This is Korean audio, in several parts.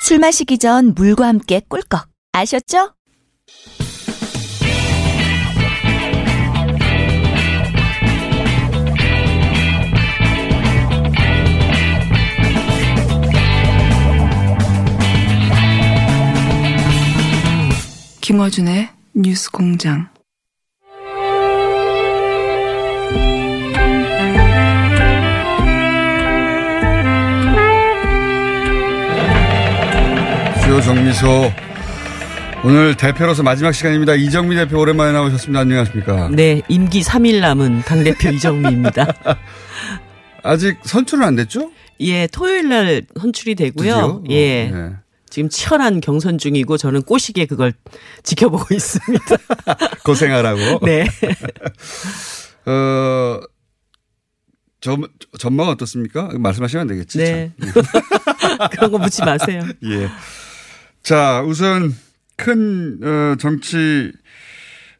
술 마시기 전 물과 함께 꿀꺽. 아셨죠? 김어준의 뉴스 공장. 주요 정미소 오늘 대표로서 마지막 시간입니다. 이정미 대표 오랜만에 나오셨습니다. 안녕하십니까? 네, 임기 3일 남은 당 대표 이정미입니다. 아직 선출은 안 됐죠? 예, 토요일 날 선출이 되고요. 드디어? 예. 어, 네. 지금 치열한 경선 중이고 저는 꼬시게 그걸 지켜보고 있습니다. 고생하라고. 네. 어, 전, 전망 어떻습니까? 말씀하시면 안 되겠지. 네. 참. 그런 거 묻지 마세요. 예. 자, 우선 큰 어, 정치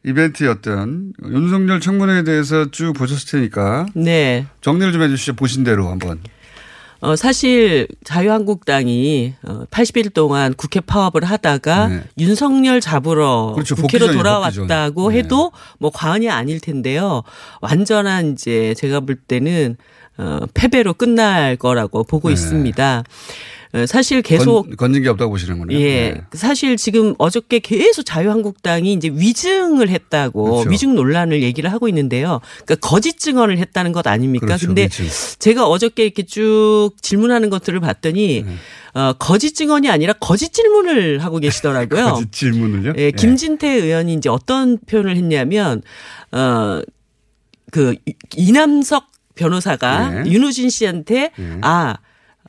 이벤트였던 윤석열 청문회에 대해서 쭉 보셨을 테니까 네. 정리를 좀 해주시죠. 보신 대로 한번. 어, 사실 자유한국당이 어, 80일 동안 국회 파업을 하다가 네. 윤석열 잡으러 그렇죠. 국회로 복귀전이에요, 돌아왔다고 복귀전. 네. 해도 뭐 과언이 아닐 텐데요. 완전한 이제 제가 볼 때는 어, 패배로 끝날 거라고 보고 네. 있습니다. 어, 사실 계속 건, 건진 게 없다고 보시는군요. 예. 네. 사실 지금 어저께 계속 자유한국당이 이제 위증을 했다고 그렇죠. 위증 논란을 얘기를 하고 있는데요. 그러니까 거짓 증언을 했다는 것 아닙니까? 그렇죠. 근데 위증. 제가 어저께 이렇게 쭉 질문하는 것들을 봤더니 네. 어, 거짓 증언이 아니라 거짓 질문을 하고 계시더라고요. 거짓 질문을요? 예, 김진태 의원이 이제 어떤 표현을 했냐면 어, 그 이남석 변호사가 네. 윤우진 씨한테 네. 아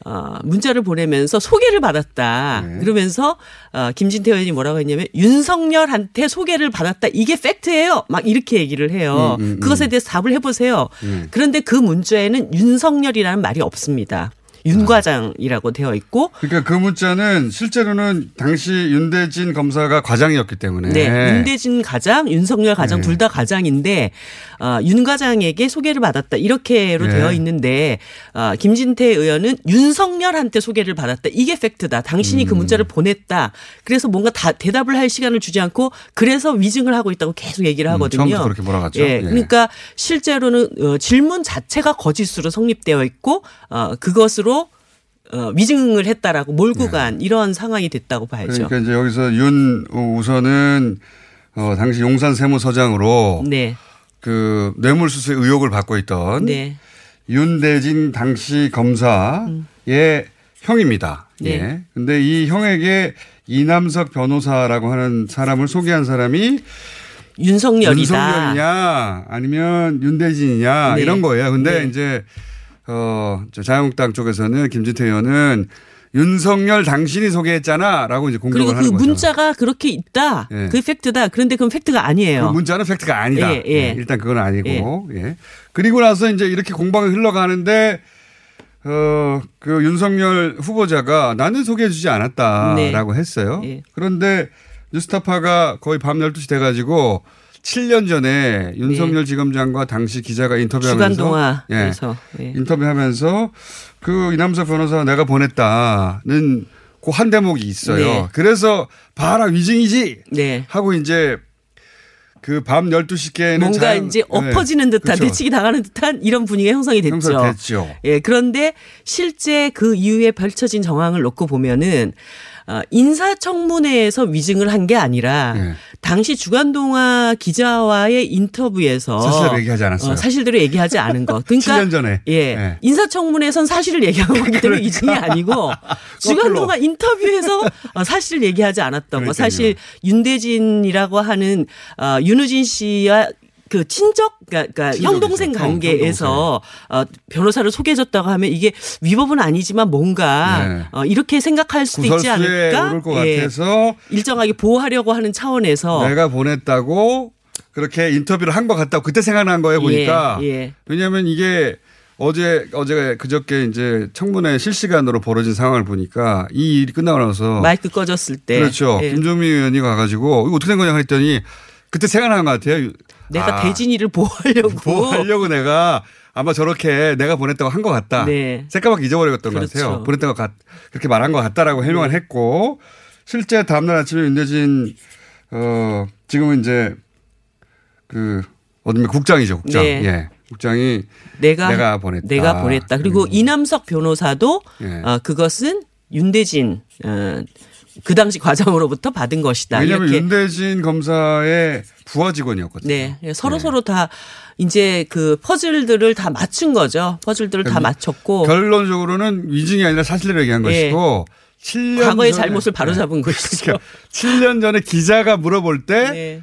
어, 문자를 보내면서 소개를 받았다. 네. 그러면서 어, 김진태 의원이 뭐라고 했냐면 윤석열한테 소개를 받았다. 이게 팩트예요. 막 이렇게 얘기를 해요. 음, 음, 음. 그것에 대해서 답을 해보세요. 음. 그런데 그 문자에는 윤석열이라는 말이 없습니다. 윤 과장이라고 되어 있고 그러니까 그 문자는 실제로는 당시 윤대진 검사가 과장이었기 때문에 네, 윤대진 가장, 윤석열 가장 네. 둘다 가장인데 어, 윤 과장에게 소개를 받았다 이렇게로 네. 되어 있는데 어, 김진태 의원은 윤석열한테 소개를 받았다 이게 팩트다. 당신이 그 음. 문자를 보냈다. 그래서 뭔가 다 대답을 할 시간을 주지 않고 그래서 위증을 하고 있다고 계속 얘기를 하거든요. 음, 처음부터 그렇게 몰아갔죠. 예, 예. 그러니까 실제로는 어, 질문 자체가 거짓으로 성립되어 있고 어, 그것으로 어, 위증을 했다라고 몰고 간 이런 상황이 됐다고 봐야죠. 네. 그러니까 이제 여기서 윤 우선은 어, 당시 용산 세무서장으로 네, 그 뇌물수수의 의혹을 받고 있던 네. 윤대진 당시 검사의 형입니다. 네. 예. 근데 이 형에게 이남석 변호사라고 하는 사람을 소개한 사람이 윤석열이다. 윤석열이냐 아니면 윤대진이냐 네. 이런 거예요. 근데 네. 이제 어, 저 자유한국당 쪽에서는 김진태 의원은 윤석열 당신이 소개했잖아라고 이제 공격을 그리고 그 하는 거죠. 문자가 그렇게 있다. 예. 그 팩트다. 그런데 그건 팩트가 그 아니에요. 문자는 팩트가 아니다. 예, 예. 예, 일단 그건 아니고. 예. 그리고 나서 이제 이렇게 공방이 흘러가는데 어, 그 윤석열 후보자가 나는 소개해 주지 않았다라고 했어요. 예. 그런데 뉴스타파가 거의 밤 12시 돼 가지고 7년 전에 윤석열 지검장과 당시 기자가 인터뷰하면서 네. 예. 예. 인터뷰하면서 그 이남석 변호사 내가 보냈다는 그 한 대목이 있어요. 네. 그래서 봐라 위증이지 네. 하고 이제 그 밤 12시께는 뭔가 이제 엎어지는 듯한 대치기 당하는 듯한 이런 분위기가 형성이 됐죠. 그렇죠. 형성됐죠. 예, 그런데 실제 그 이후에 펼쳐진 정황을 놓고 보면은 어, 인사청문회에서 위증을 한 게 아니라 예. 당시 주간동화 기자와의 인터뷰에서 사실대로 얘기하지 않았어요. 어, 사실대로 얘기하지 않은 거. 그러니까 7년 전에. 예. 예. 인사청문회에선 사실을 얘기한 거기 때문에 위증이 아니고 주간동화 인터뷰에서 어, 사실을 얘기하지 않았던 거. 그러니까요. 사실 윤대진이라고 하는 어, 윤우진 씨와 그 친적, 그러니까, 그러니까. 형동생 형, 관계에서 어, 변호사를 소개해줬다고 하면 이게 위법은 아니지만 뭔가 네. 어, 이렇게 생각할 수도 있지 구설수에 않을까? 오를 것 예. 같아서 일정하게 보호하려고 하는 차원에서 내가 보냈다고 그렇게 인터뷰를 한 것 같다고 그때 생각난 거예요 보니까 예, 예. 왜냐하면 이게 어제 어제 그저께 이제 청문회 실시간으로 벌어진 상황을 보니까 이 일이 끝나고 나서 마이크 꺼졌을 때 그렇죠 예. 김종민 의원이 가가지고 이거 어떻게 된 거냐 했더니 그때 생각난 것 같아요. 내가 아, 대진이를 보호하려고 보호하려고 내가 아마 저렇게 내가 보냈다고 한 것 같다. 네. 새까맣게 잊어버렸던 것 그렇죠. 같아요. 보냈던 것 같, 그렇게 말한 것 같다라고 해명을 했고 실제 다음날 아침에 윤대진 어 지금은 이제 그 어디면 국장이죠 국장. 네. 예. 국장이 내가 내가 보냈다. 내가 보냈다. 그리고 그리고- 이남석 변호사도 예. 어, 그것은 윤대진 어, 그 당시 과장으로부터 받은 것이다. 왜냐하면 윤대진 검사의 부하 직원이었거든요. 네 서로 서로 다 이제 그 퍼즐들을 다 맞춘 거죠. 퍼즐들을 다 그러니까 맞췄고 결론적으로는 위증이 아니라 사실대로 얘기한 예. 것이고 7년 과거의 전에- 잘못을 바로잡은 네. 것이죠. 7년 전에 기자가 물어볼 때 네.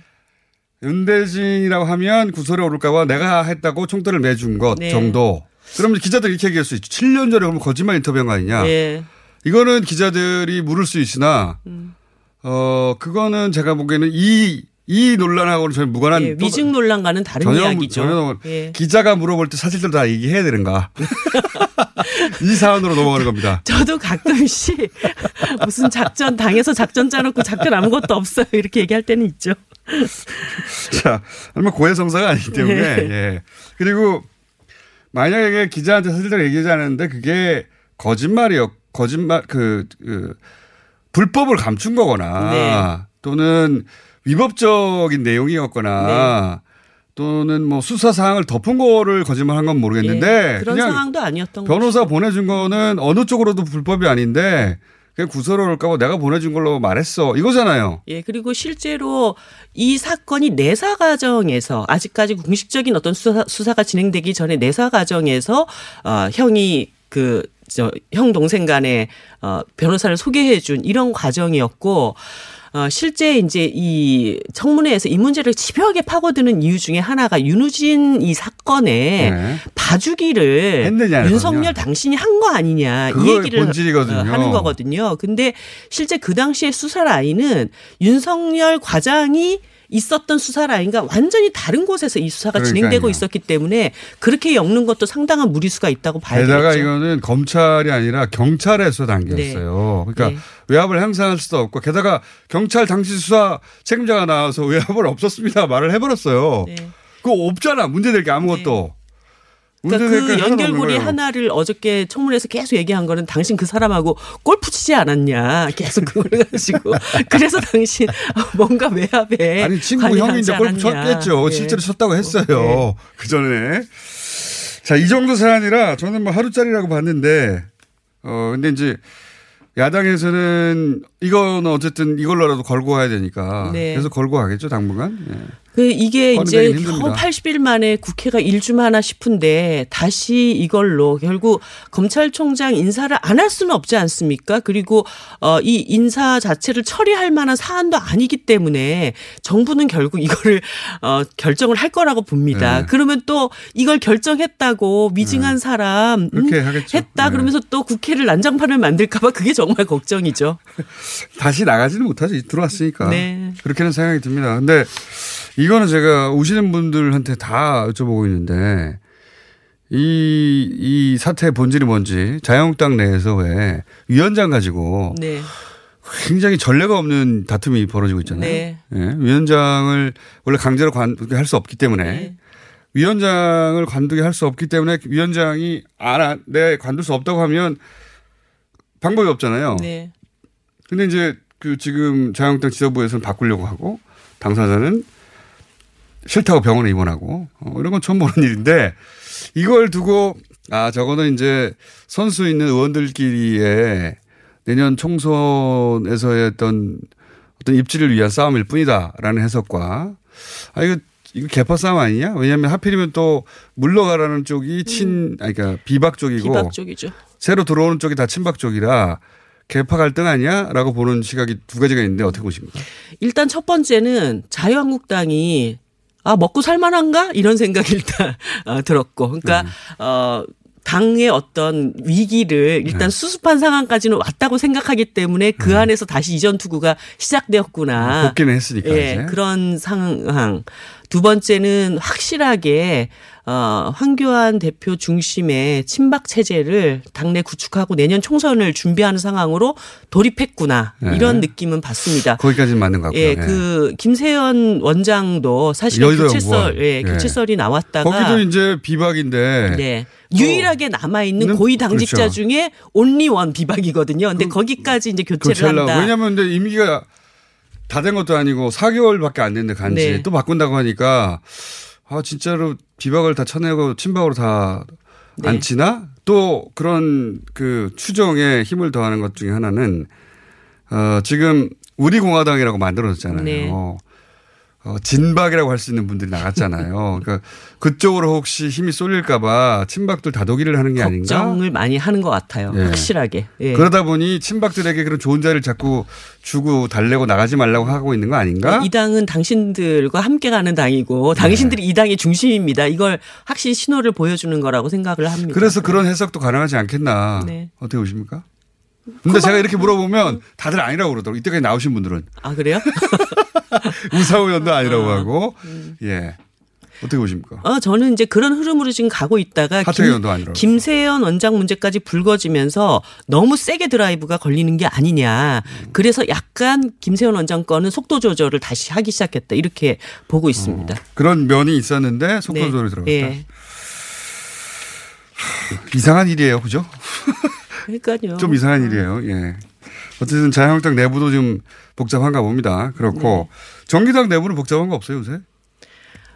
윤대진이라고 하면 구설에 오를까봐 내가 했다고 총대를 매준 것 네. 정도. 그러면 기자들 이렇게 얘기할 수 있죠. 7년 전에 그러면 거짓말 인터뷰한 거 아니냐. 예. 이거는 기자들이 물을 수 있으나, 음. 어, 그거는 제가 보기에는 이, 이 논란하고는 전혀 무관한 예, 또 위증 논란과는 다른 전혀, 이야기죠. 전혀 예. 기자가 물어볼 때 사실대로 다 얘기해야 되는가. 이 사안으로 넘어가는 겁니다. 저도 가끔씩 무슨 작전 당해서 작전 짜놓고 작전 아무것도 없어요 이렇게 얘기할 때는 있죠. 자, 얼마 고해성사가 아니기 때문에. 네. 예. 그리고 만약에 기자한테 사실대로 얘기하지 않았는데 그게 거짓말이었, 거짓말, 그, 그 불법을 감춘 거거나 네. 또는 위법적인 내용이었거나 네. 또는 뭐 수사 사항을 덮은 거를 거짓말 한 건 모르겠는데 예, 그런 상황도 아니었던 변호사 거죠. 보내준 거는 어느 쪽으로도 불법이 아닌데 그냥 구설을 까고 내가 보내준 걸로 말했어 이거잖아요. 예, 그리고 실제로 이 사건이 내사 과정에서 아직까지 공식적인 어떤 수사, 수사가 진행되기 전에 내사 과정에서 어, 형이 그, 저, 형 동생 간에 어, 변호사를 소개해 준 이런 과정이었고 어, 실제 이제 이 청문회에서 이 문제를 집요하게 파고드는 이유 중에 하나가 윤우진 이 사건에 네. 봐주기를 했느냐거든요. 윤석열 당신이 한 거 아니냐 이 얘기를 본질이거든요. 어, 하는 거거든요. 근데 실제 그 당시에 수사 라인은 윤석열 과장이 있었던 수사 라인과 완전히 다른 곳에서 이 수사가 그러니까요. 진행되고 있었기 때문에 그렇게 엮는 것도 상당한 무리수가 있다고 봐야 게다가 되겠죠. 이거는 검찰이 아니라 경찰에서 단계였어요. 그러니까 네. 외압을 행사할 수도 없고 게다가 경찰 당시 수사 책임자가 나와서 외압을 없었습니다 말을 해버렸어요. 네. 그거 없잖아 문제될 게 아무것도. 그러니까 그 연결고리. 하나를 어저께 청문회에서 계속 얘기한 거는 당신 그 사람하고 골프 치지 않았냐 계속 그걸 가지고 그래서 당신 뭔가 외압에 아니 친구 형이 이제 골프. 쳤겠죠. 예. 실제로 쳤다고 했어요. 네. 그 전에. 자, 이 정도 사안이라 저는 뭐 하루짜리라고 봤는데, 어, 근데 이제 야당에서는 이거는 어쨌든 이걸로라도 걸고 가야 되니까. 네. 그래서 걸고 가겠죠, 당분간. 예. 그 이게 이제 꺼내기는 힘듭니다. 겨우 80일 만에 국회가 일주만 하나 싶은데 다시 이걸로 결국 검찰총장 인사를 안 할 수는 없지 않습니까? 그리고 어이 인사 자체를 처리할 만한 사안도 아니기 때문에 정부는 결국 이거를 어 결정을 할 거라고 봅니다. 네. 그러면 또 이걸 결정했다고 미징한 사람 음. 했다 네. 그러면서 또 국회를 난장판을 만들까 봐 그게 정말 걱정이죠. 다시 나가지는 못하죠. 들어왔으니까. 네. 그렇게는 생각이 듭니다. 근데 이 거는 제가 오시는 분들한테 다 여쭤보고 있는데 이, 이 사태의 본질이 뭔지 자유한국당 내에서 왜 위원장 가지고 네. 굉장히 전례가 없는 다툼이 벌어지고 있잖아요. 네. 예, 위원장을 원래 강제로 관두게 할 수 없기 때문에 네. 위원장을 관두게 할 수 없기 때문에 위원장이 알아, 내 관둘 수 없다고 하면 방법이 없잖아요. 네. 근데 이제 그 지금 자유한국당 지도부에서는 바꾸려고 하고 당사자는 싫다고 병원에 입원하고 어, 이런 건 처음 보는 일인데 이걸 두고 아 저거는 이제 선수 있는 의원들끼리의 내년 총선에서의 어떤 어떤 입지를 위한 싸움일 뿐이다라는 해석과 아 이거 이거 개파 싸움 아니냐? 왜냐하면 하필이면 또 물러가라는 쪽이 친, 아니 그러니까 비박 쪽이고 비박 쪽이죠. 새로 들어오는 쪽이 다 친박 쪽이라 개파 갈등 아니야 라고 보는 시각이 두 가지가 있는데 어떻게 보십니까? 일단 첫 번째는 자유한국당이 아 먹고 살만한가 이런 생각이 일단 어, 들었고 그러니까 어 당의 어떤 위기를 일단 수습한 상황까지는 왔다고 생각하기 때문에 그 안에서 다시 이전 투구가 시작되었구나. 복귀는 했으니까 예, 이제. 그런 상황. 두 번째는 확실하게 어, 황교안 대표 중심의 친박 체제를 당내 구축하고 내년 총선을 준비하는 상황으로 돌입했구나 네. 이런 느낌은 받습니다. 거기까지는 맞는 것 같고요. 예, 예. 그 김세현 원장도 사실 교체설. 예, 예. 교체설이 나왔다가 거기도 이제 비박인데 네. 유일하게 남아 있는 는- 고위 당직자 그렇죠. 중에 온리 원 비박이거든요. 근데 거기까지 이제 교체를 교체하려고. 한다. 왜냐하면 근데 임기가 다 된 것도 아니고 4개월밖에 안 됐는데 간지 네. 또 바꾼다고 하니까 아 진짜로 비박을 다 쳐내고 친박으로 다 네. 안 치나? 또 그런 그 추정에 힘을 더하는 것 중에 하나는 어 지금 우리 공화당이라고 만들어졌잖아요. 네. 어, 진박이라고 할 수 있는 분들이 나갔잖아요. 그러니까 그쪽으로 혹시 힘이 쏠릴까봐 친박들 다독이를 하는 게 아닌가? 걱정을 많이 하는 것 같아요. 예. 확실하게. 예. 그러다 보니 친박들에게 그런 좋은 자리를 자꾸 주고 달래고 나가지 말라고 하고 있는 거 아닌가? 이 당은 당신들과 함께 가는 당이고 당신들이 이 당의 중심입니다. 이걸 확실히 신호를 보여주는 거라고 생각을 합니다. 그래서 그런 해석도 가능하지 않겠나? 네. 어떻게 보십니까? 근데 제가 이렇게 물어보면 다들 아니라고 그러더라고요. 이때까지 나오신 분들은. 아 그래요? 우사호 의원도 아니라고 하고. 음. 예. 어떻게 보십니까? 어, 저는 이제 그런 흐름으로 지금 가고 있다가 아니라고. 김세연 원장 문제까지 불거지면서 너무 세게 드라이브가 걸리는 게 아니냐. 그래서 약간 김세연 원장 거는 속도 조절을 다시 하기 시작했다. 이렇게 보고 있습니다. 그런 면이 있었는데 속도 네. 조절이 들어갔다. 예. 이상한 일이에요. 그죠? 그러니까요. 좀 이상한 일이에요. 예. 어쨌든 자유한국당 내부도 좀 복잡한가 봅니다. 그렇고 네. 정기당 내부는 복잡한 거 없어요, 요새?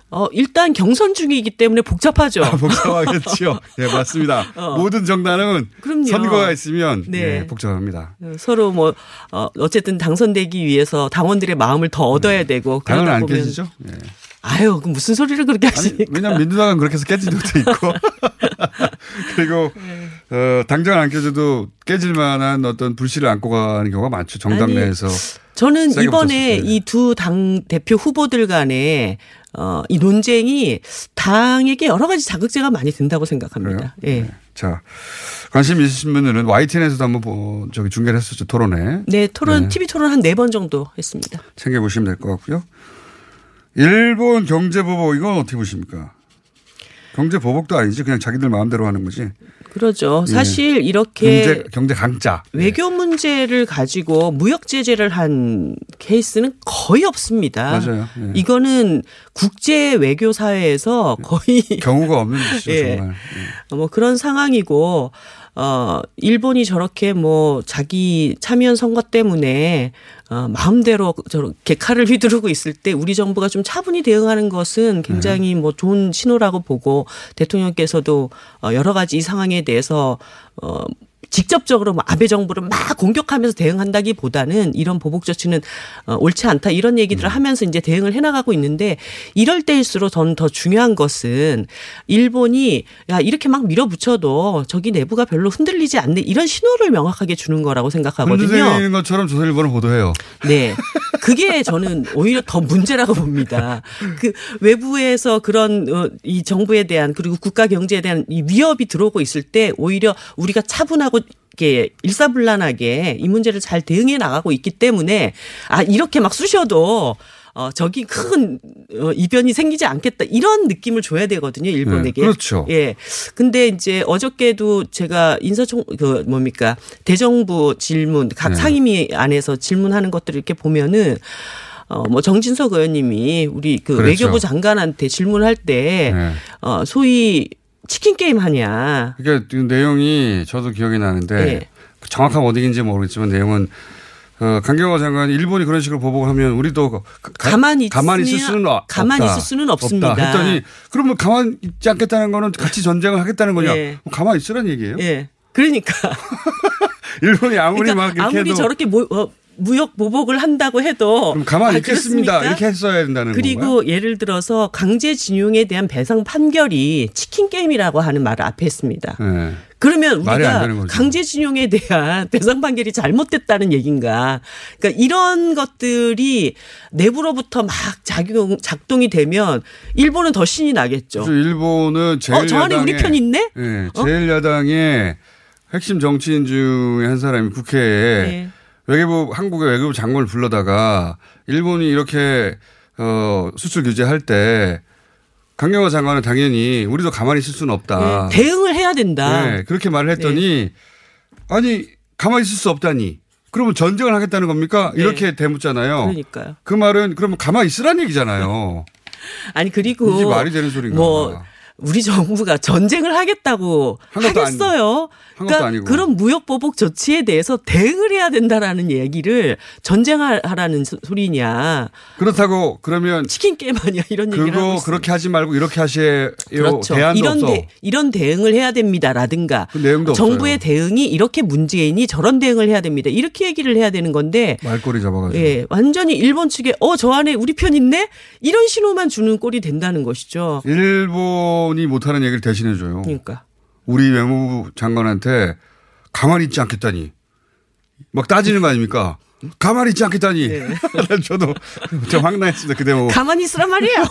어, 일단 경선 중이기 때문에 복잡하죠. 아, 복잡하겠죠. 예, 맞습니다. 어. 모든 정당은 그럼요. 선거가 있으면 네. 예, 복잡합니다. 어, 서로 뭐 어, 어쨌든 당선되기 위해서 당원들의 마음을 더 얻어야 되고 당은 안 보면 깨지죠? 예. 아유, 그 무슨 소리를 그렇게 하시니까. 왜냐하면 민주당은 그렇게 해서 깨진 적도 있고 그리고 네. 어, 당장 안 깨져도 깨질 만한 어떤 불씨를 안고 가는 경우가 많죠. 정당 아니, 내에서. 저는 이번에. 이 두 당 대표 후보들 간에 어, 이 논쟁이 당에게 여러 가지 자극제가 많이 된다고 생각합니다. 그래요? 예. 네. 자, 관심 있으신 분들은 YTN에서도 한번 보- 저기 중계를 했었죠. 토론회. 네, 토론, 네. TV 토론 한 네 번 정도 했습니다. 챙겨보시면 될 것 같고요. 일본 경제보복 이건 어떻게 보십니까? 경제 보복도 아니지. 그냥 자기들 마음대로 하는 거지. 그러죠. 예. 사실 이렇게 경제, 경제 강자. 외교 문제를 가지고 무역 제재를 한 케이스는 거의 없습니다. 맞아요. 예. 이거는 국제 외교 사회에서 거의 경우가 없는 짓이죠. 예. 정말. 예. 뭐 그런 상황이고 어 일본이 저렇게 뭐 자기 참여연 선거 때문에 어 마음대로 저렇게 칼을 휘두르고 있을 때 우리 정부가 좀 차분히 대응하는 것은 굉장히 뭐 좋은 신호라고 보고 대통령께서도 어 여러 가지 이 상황에 대해서 어 직접적으로 뭐 아베 정부를 막 공격하면서 대응한다기보다는 이런 보복 조치는 어, 옳지 않다 이런 얘기들을 하면서 이제 대응을 해나가고 있는데 이럴 때일수록 저는 더 중요한 것은 일본이 야 이렇게 막 밀어붙여도 저기 내부가 별로 흔들리지 않네 이런 신호를 명확하게 주는 거라고 생각하거든요. 흔들리는 것처럼 조선일보는 보도해요. 네. 그게 저는 오히려 더 문제라고 봅니다. 그 외부에서 그런 어, 이 정부에 대한 그리고 국가 경제에 대한 이 위협이 들어오고 있을 때 오히려 우리가 차분하고 일사불란하게 이 문제를 잘 대응해 나가고 있기 때문에 아 이렇게 막 쑤셔도 어 저기 큰 어, 이변이 생기지 않겠다 이런 느낌을 줘야 되거든요 일본에게. 네, 그렇죠. 예. 근데 이제 어저께도 제가 인사청 그 뭡니까 대정부 질문 각 네. 상임위 안에서 질문하는 것들을 이렇게 보면은 어 뭐 정진석 의원님이 우리 그 그렇죠. 외교부 장관한테 질문할 때 네. 어 소위 치킨 게임 하냐. 그러니까 그 내용이 저도 기억이 나는데 네. 정확한 어디인지 모르겠지만 내용은 어, 강경화 장관이 일본이 그런 식으로 보복을 하면 우리도 가, 가만히 가만히 있을 수는 어- 가만히 없다. 있을 수는 없습니다. 없다. 했더니 그러면 가만히 있지 않겠다는 거는 같이 전쟁을 하겠다는 거냐? 예. 그럼 가만히 있으란 얘기예요. 예. 그러니까 일본이 아무리 그러니까 막 아무리 저렇게 모, 어, 무역 보복을 한다고 해도 그럼 가만히 아, 있겠습니다. 이렇게 했어야 된다는 그리고 건가요? 예를 들어서 강제 징용에 대한 배상 판결이 치킨 게임이라고 하는 말을 앞에 했습니다. 네. 그러면 우리가. 강제징용에 대한 배상 판결이 잘못됐다는 얘기인가? 그러니까 이런 것들이 내부로부터 막 작용 작동이 되면 일본은 더 신이 나겠죠. 일본은 제일 어, 저 안에 우리 편 있네? 네, 어? 제일 야당의 핵심 정치인 중에 한 사람이 국회에 네. 외교부 한국의 외교부 장관을 불러다가 일본이 이렇게 어 수출 규제할 때 강경화 장관은 당연히 우리도 가만히 있을 수는 없다. 네, 대응을 해야 된다. 네, 그렇게 말을 했더니 아니 가만히 있을 수 없다니. 그러면 전쟁을 하겠다는 겁니까? 네. 이렇게 대묻잖아요. 그러니까요. 그 말은 그러면 가만히 있으란 얘기잖아요. 아니 그리고 이게 말이 되는 소리인가? 뭐 우리 정부가 전쟁을 하겠다고 하겠어요. 한 것도 그러니까. 그런 무역 보복 조치에 대해서 대응을 해야 된다라는 얘기를 전쟁하라는 소- 소리냐. 그렇다고 그러면 치킨 게임 아니야 이런 얘기를 하고 그거 있어요. 그렇게 하지 말고 이렇게 하세요. 그렇죠. 대안도 이런 없어. 대, 이런 대응을 해야 됩니다라든가 그 내용도 정부의 없어요. 대응이 이렇게 문제이니 저런 대응을 해야 됩니다. 이렇게 얘기를 해야 되는 건데 말꼬리 잡아가지고. 예, 완전히 일본 측에 어 저 안에 우리 편 있네 이런 신호만 주는 꼴이 된다는 것이죠. 일본이 못하는 얘기를 대신해줘요. 그러니까 우리 외무부 장관한테 가만히 있지 않겠다니. 막 따지는 거 아닙니까? 가만히 있지 않겠다니. 네. 저도 좀 황당했습니다. 그 대목. 가만히 있으란 말이에요.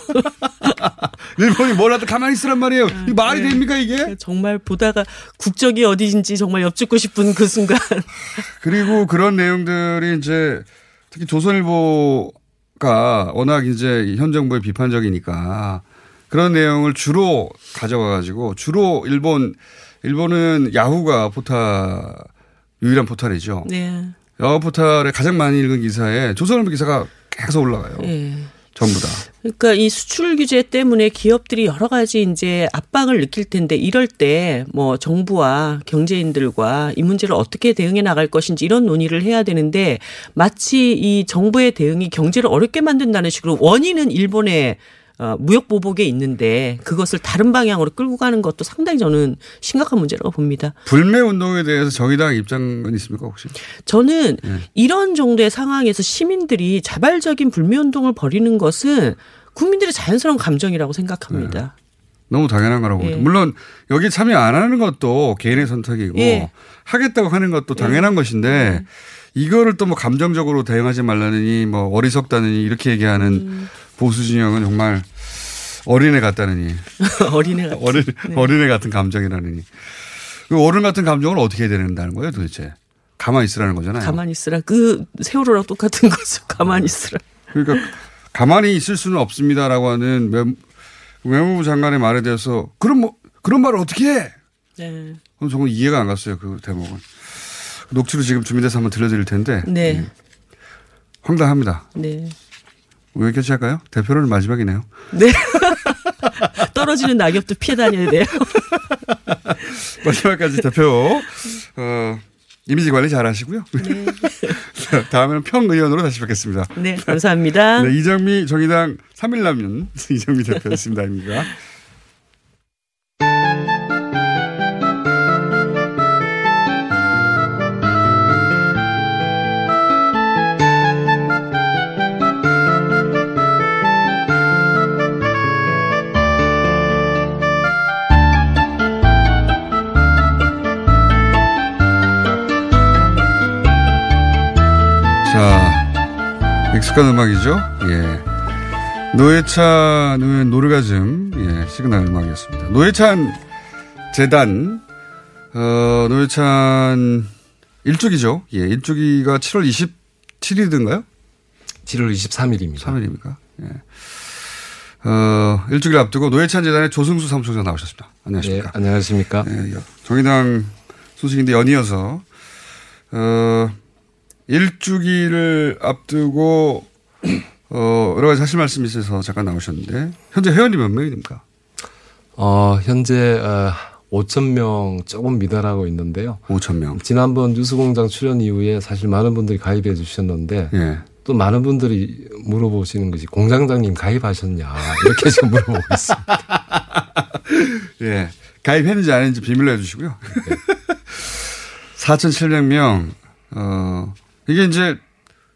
일본이 뭘 하든 가만히 있으란 말이에요. 이 말이 네. 됩니까 이게? 정말 보다가 국적이 어디인지 정말 엿죽고 싶은 그 순간. 그리고 그런 내용들이 이제 특히 조선일보가 워낙 이제 현 정부의 비판적이니까 그런 내용을 주로 가져가 가지고 주로 일본 일본은 야후가 포탈 유일한 포탈이죠. 네. 야후 포탈에 가장 많이 읽은 기사에 조선일보 기사가 계속 올라가요. 네. 전부 다. 그러니까 이 수출 규제 때문에 기업들이 여러 가지 이제 압박을 느낄 텐데 이럴 때 뭐 정부와 경제인들과 이 문제를 어떻게 대응해 나갈 것인지 이런 논의를 해야 되는데 마치 이 정부의 대응이 경제를 어렵게 만든다는 식으로 원인은 일본의 어, 무역 보복에 있는데 그것을 다른 방향으로 끌고 가는 것도 상당히 저는 심각한 문제라고 봅니다. 불매 운동에 대해서 정의당 입장은 있습니까 혹시? 저는 네. 이런 정도의 상황에서 시민들이 자발적인 불매 운동을 벌이는 것은 국민들의 자연스러운 감정이라고 생각합니다. 너무 당연한 거라고 예. 물론 여기 참여 안 하는 것도 개인의 선택이고 예. 하겠다고 하는 것도 당연한 것인데 이거를 또 뭐 감정적으로 대응하지 말라느니 뭐 어리석다느니 이렇게 얘기하는 음. 보수 진영은 정말 어린애 같다느니 어린애 같은. 어린 어린애 같은 감정이라느니 그 어른 같은 감정을 어떻게 해야 된다는 거예요 도대체 가만히 있으라는 거잖아요. 가만히 있으라. 그 세월호랑 똑같은 거죠. 가만히 있으라. 그러니까 가만히 있을 수는 없습니다라고 하는 외- 외무부 장관의 말에 대해서 그럼 뭐 그런 말을 어떻게 해? 네. 그럼 정말 이해가 안 갔어요 그 대목은. 녹취로 지금 준비돼서 한번 들려드릴 텐데 네. 황당합니다. 네. 왜 이렇게 할까요? 대표는 마지막이네요. 네. 떨어지는 낙엽도 피해 다녀야 돼요. 마지막까지 대표 어, 이미지 관리 잘 하시고요. 다음에는 평의원으로 다시 뵙겠습니다. 네. 감사합니다. 네, 이정미 정의당 3일 남윤 이정미 대표였습니다. 입니다. 익숙한 음악이죠? 예. 노회찬 의원 노르가즘, 예, 시그널 음악이었습니다. 노회찬 재단, 어, 노회찬 일주기죠? 예, 일주기가 7월 27일인가요? 7월 23일입니다. 3일입니까? 예. 어, 일주기를 앞두고 노회찬 재단의 조승수 사무총장 나오셨습니다. 네, 안녕하십니까? 안녕하십니까? 예, 여- 정의당 소식인데 연이어서 어, 일주기를 앞두고 어, 여러 가지 사실 말씀이 있어서 잠깐 나오셨는데 현재 회원이 몇 명입니까? 어, 현재 어, 5천 명 조금 미달하고 있는데요. 5천 명. 지난번 뉴스공장 출연 이후에 사실 많은 분들이 가입해 주셨는데 예. 또 많은 분들이 물어보시는 것이 공장장님 가입하셨냐 이렇게 지금 물어보고 있습니다. 예. 가입했는지 안 했는지 비밀로 해주시고요. 네. 4,700명. 어, 이게 이제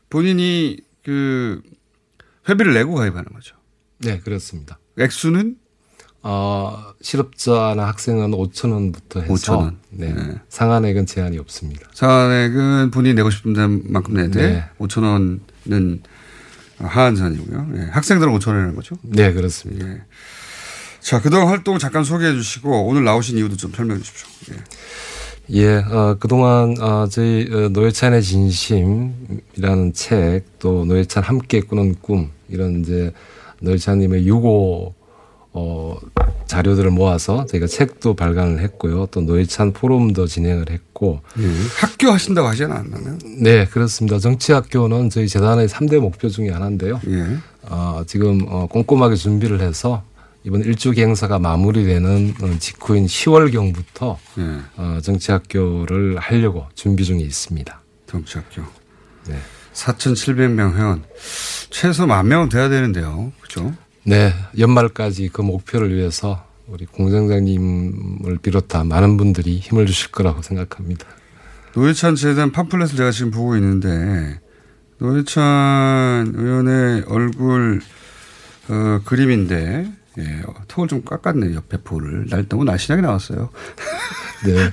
본인이 그 회비를 내고 가입하는 거죠. 네, 그렇습니다. 액수는 어, 실업자나 학생은 5천 원부터 해서 5천 원. 네. 네. 상한액은 제한이 없습니다. 상한액은 본인이 내고 싶은 만큼 내되 네. 5천 원은 하한선이고요. 예. 학생들은 5천 원이라는 거죠. 네, 그렇습니다. 예. 자, 그동안 활동 잠깐 소개해 주시고 오늘 나오신 이유도 좀 설명해 주십시오. 예. 예, 어, 그동안, 어, 저희, 어, 노회찬의 진심이라는 책, 또 노회찬 함께 꾸는 꿈, 이런 이제 노회찬님의 유고, 어, 자료들을 모아서 저희가 책도 발간을 했고요. 또 노회찬 포럼도 진행을 했고, 예. 학교 하신다고 하지 않았나요? 네, 그렇습니다. 정치학교는 저희 재단의 3대 목표 중에 하나인데요. 예. 어, 지금 어, 꼼꼼하게 준비를 해서 이번 일주기 행사가 마무리되는 어, 직후인 10월경부터 예. 어, 정치학교를 하려고 준비 중에 있습니다. 정치학교. 네. 4,700명 회원. 최소 만 명은 돼야 되는데요. 그죠? 네, 연말까지 그 목표를 위해서 우리 공장장님을 비롯한 많은 분들이 힘을 주실 거라고 생각합니다. 노회찬 재단 팜플렛을 제가 지금 보고 있는데 노회찬 의원의 얼굴 어, 그림인데 예, 턱을 좀 깎았네요. 옆에 볼을. 날 너무 날씬하게 나왔어요. 네.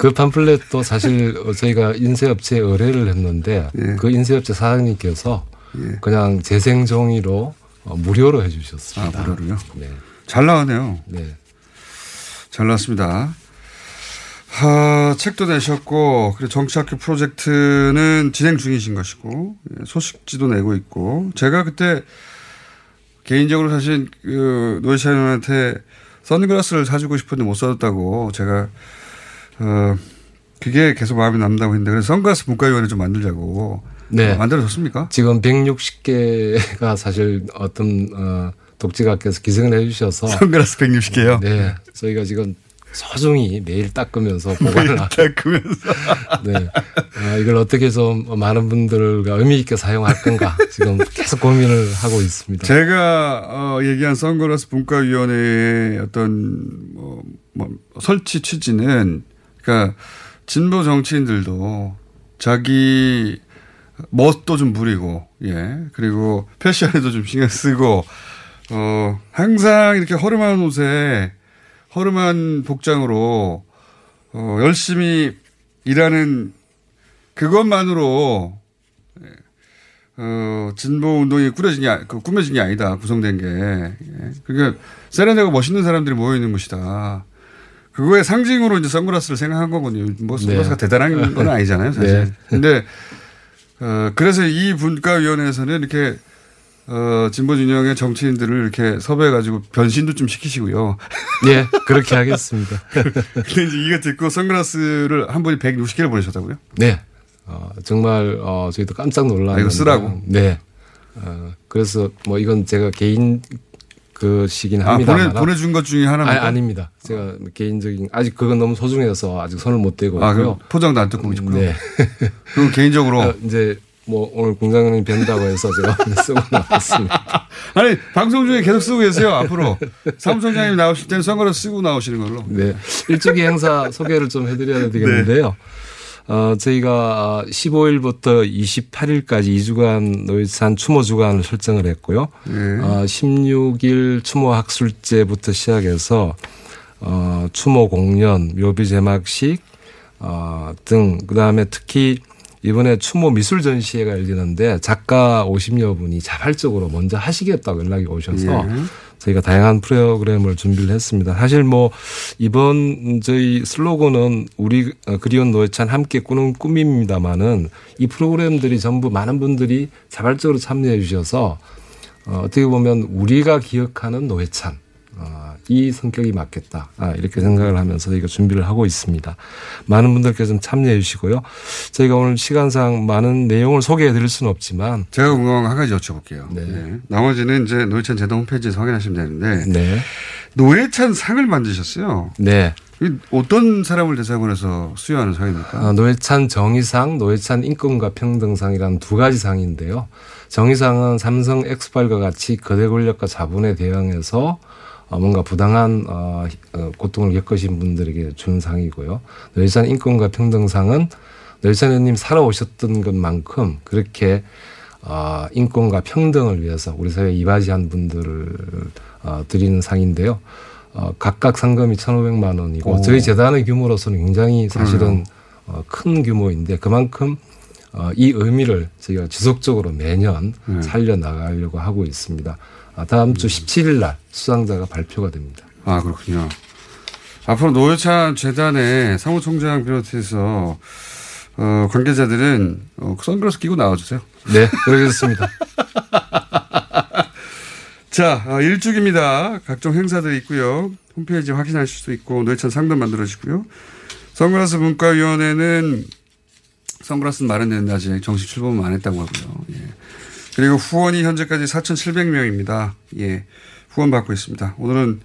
그 팜플렛도 사실 어, 저희가 인쇄업체에 의뢰를 했는데 예. 그 인쇄업체 사장님께서 예. 그냥 재생종이로 어, 무료로 해 아, 주셨습니다. 무료로요? 네. 잘 나왔네요. 네. 잘 나왔습니다. 하, 책도 내셨고, 그리고 정치학교 프로젝트는 진행 중이신 것이고, 예, 소식지도 내고 있고, 제가 그때 개인적으로 사실, 그, 노회찬 의원한테 선글라스를 사주고 싶은데 못 사줬다고 제가, 어, 그게 계속 마음에 남다고 했는데, 그래서 선글라스 문과위원회 좀 만들자고. 네. 어, 만들어졌습니까? 지금 160개가 사실 어떤 어, 독지가께서 기증을 해 주셔서 선글라스 160개요. 네. 저희가 지금 소중히 매일 닦으면서 보관을 하고 닦으면서. 네. 아, 이걸 어떻게 좀 많은 분들과 의미 있게 사용할 건가 지금 계속 고민을 하고 있습니다. 제가 어, 얘기한 선글라스 분과위원회의 어떤 뭐, 뭐 설치 취지는 그러니까 진보 정치인들도 자기 멋도 좀 부리고 예 그리고 패션에도 좀 신경 쓰고 어 항상 이렇게 허름한 옷에 허름한 복장으로 어 열심히 일하는 그것만으로 어, 진보 운동이 꾸려진 게, 아- 그 꾸며진 게 아니다. 구성된 게. 예. 그러니까 세련되고 멋있는 사람들이 모여 있는 곳이다. 그거의 상징으로 이제 선글라스를 생각한 거거든요. 뭐 선글라스가 대단한 건 아니잖아요, 사실. 네. 근데, 어, 그래서 이 분과위원회에서는 이렇게, 어, 진보 진영의 정치인들을 이렇게 섭외해가지고 변신도 좀 시키시고요. 예, 그렇게 하겠습니다. 근데 이제 이거 듣고 선글라스를 한 분이 160개를 보내셨다고요? 네. 어, 정말 어, 저희도 깜짝 놀랐는데. 아, 이거 쓰라고? 네. 어, 그래서 뭐 이건 제가 개인 그 시긴 아. 보내, 보내준 것 중에 아, 하나입니까? 아닙니다. 제가 개인적인 아직 그건 너무 소중해서 아직 손을 못 대고 아, 있고요. 그 포장도 안 뜯고 있고요. 네. 그리고 개인적으로 어, 이제 뭐 오늘 공장장님 뵌다고 해서 제가 쓰고 나왔습니다. 아니 방송 중에 계속 쓰고 계세요 앞으로 사무총장님 나오실 때는 선글라스 쓰고 나오시는 걸로 네. 일주기 행사 소개를 좀 해드려야 되겠는데요. 어, 저희가 15일부터 28일까지 2주간 노회찬 추모 주간을 설정을 했고요. 네. 어, 16일 추모 학술제부터 시작해서 어, 추모 공연, 묘비 제막식 어, 등 그다음에 특히 이번에 추모 미술 전시회가 열리는데 작가 50여 분이 자발적으로 먼저 하시겠다고 연락이 오셔서 예. 저희가 다양한 프로그램을 준비를 했습니다. 사실 뭐 이번 저희 슬로건은 우리 어, 그리운 노회찬 함께 꾸는 꿈입니다마는 이 프로그램들이 전부 많은 분들이 자발적으로 참여해 주셔서 어, 어떻게 보면 우리가 기억하는 노회찬 어, 이 성격이 맞겠다 아, 이렇게 생각을 하면서 저희가 준비를 하고 있습니다. 많은 분들께서 좀 참여해 주시고요. 저희가 오늘 시간상 많은 내용을 소개해 드릴 수는 없지만 제가 궁금한 거 한 가지 여쭤볼게요. 네. 네. 나머지는 이제 노회찬 재단 홈페이지에서 확인하시면 되는데 네, 노회찬 상을 만드셨어요. 네. 이 어떤 사람을 대상으로 해서 수여하는 상입니까? 어, 노회찬 정의상, 노회찬 인권과 평등상이라는 두 가지 상인데요. 정의상은 삼성 엑스팔과 같이 거대 권력과 자본에 대응해서 어, 뭔가 부당한 어, 어, 고통을 겪으신 분들에게 주는 상이고요. 노회찬 인권과 평등상은 노회찬 의원님 살아오셨던 것만큼 그렇게 어, 인권과 평등을 위해서 우리 사회에 이바지한 분들을 어, 드리는 상인데요. 어, 각각 상금이 1,500만 원이고 오. 저희 재단의 규모로서는 굉장히 사실은. 어, 큰 규모인데 그만큼 어, 이 의미를 저희가 지속적으로 매년 네. 살려 나가려고 하고 있습니다. 아, 다음 주 17일 날 수상자가 발표가 됩니다. 아, 그렇군요. 앞으로 노회찬 재단의 사무총장 비롯해서 어, 관계자들은 어, 선글라스 끼고 나와주세요. 네, 그러겠습니다. 자, 어, 일주기입니다. 각종 행사들이 있고요. 홈페이지 확인하실 수 있고 노회찬 상담 만들어지고요. 선글라스 문과위원회는 선글라스는 마련되는데 아직 정식 출범은 안 했다고 하고요. 예. 그리고 후원이 현재까지 4,700명입니다. 예. 후원 받고 있습니다. 오늘은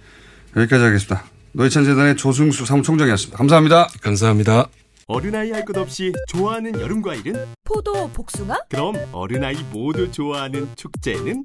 여기까지 하겠습니다. 노회찬 재단의 조승수 사무총장이었습니다. 감사합니다. 감사합니다. 어른아이 할 것 없이 좋아하는 여름 과일은? 포도, 복숭아, 그럼 어른아이 모두 좋아하는 축제는?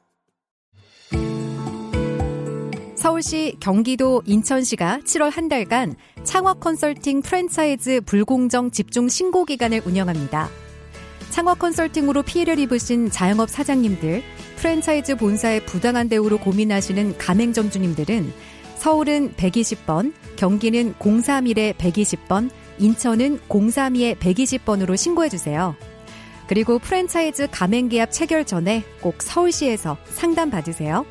서울시, 경기도, 인천시가 7월 한 달간 창업 컨설팅 프랜차이즈 불공정 집중 신고 기간을 운영합니다. 창업 컨설팅으로 피해를 입으신 자영업 사장님들, 프랜차이즈 본사의 부당한 대우로 고민하시는 가맹점주님들은 서울은 120번, 경기는 031에 120번, 인천은 032에 120번으로 신고해주세요. 그리고 프랜차이즈 가맹계약 체결 전에 꼭 서울시에서 상담 받으세요.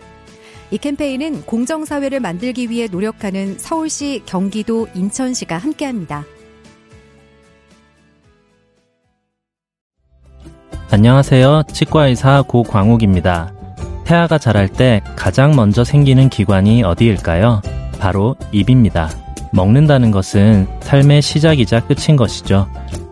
이 캠페인은 공정사회를 만들기 위해 노력하는 서울시, 경기도, 인천시가 함께합니다. 안녕하세요. 치과의사 고광욱입니다. 태아가 자랄 때 가장 먼저 생기는 기관이 어디일까요? 바로 입입니다. 먹는다는 것은 삶의 시작이자 끝인 것이죠.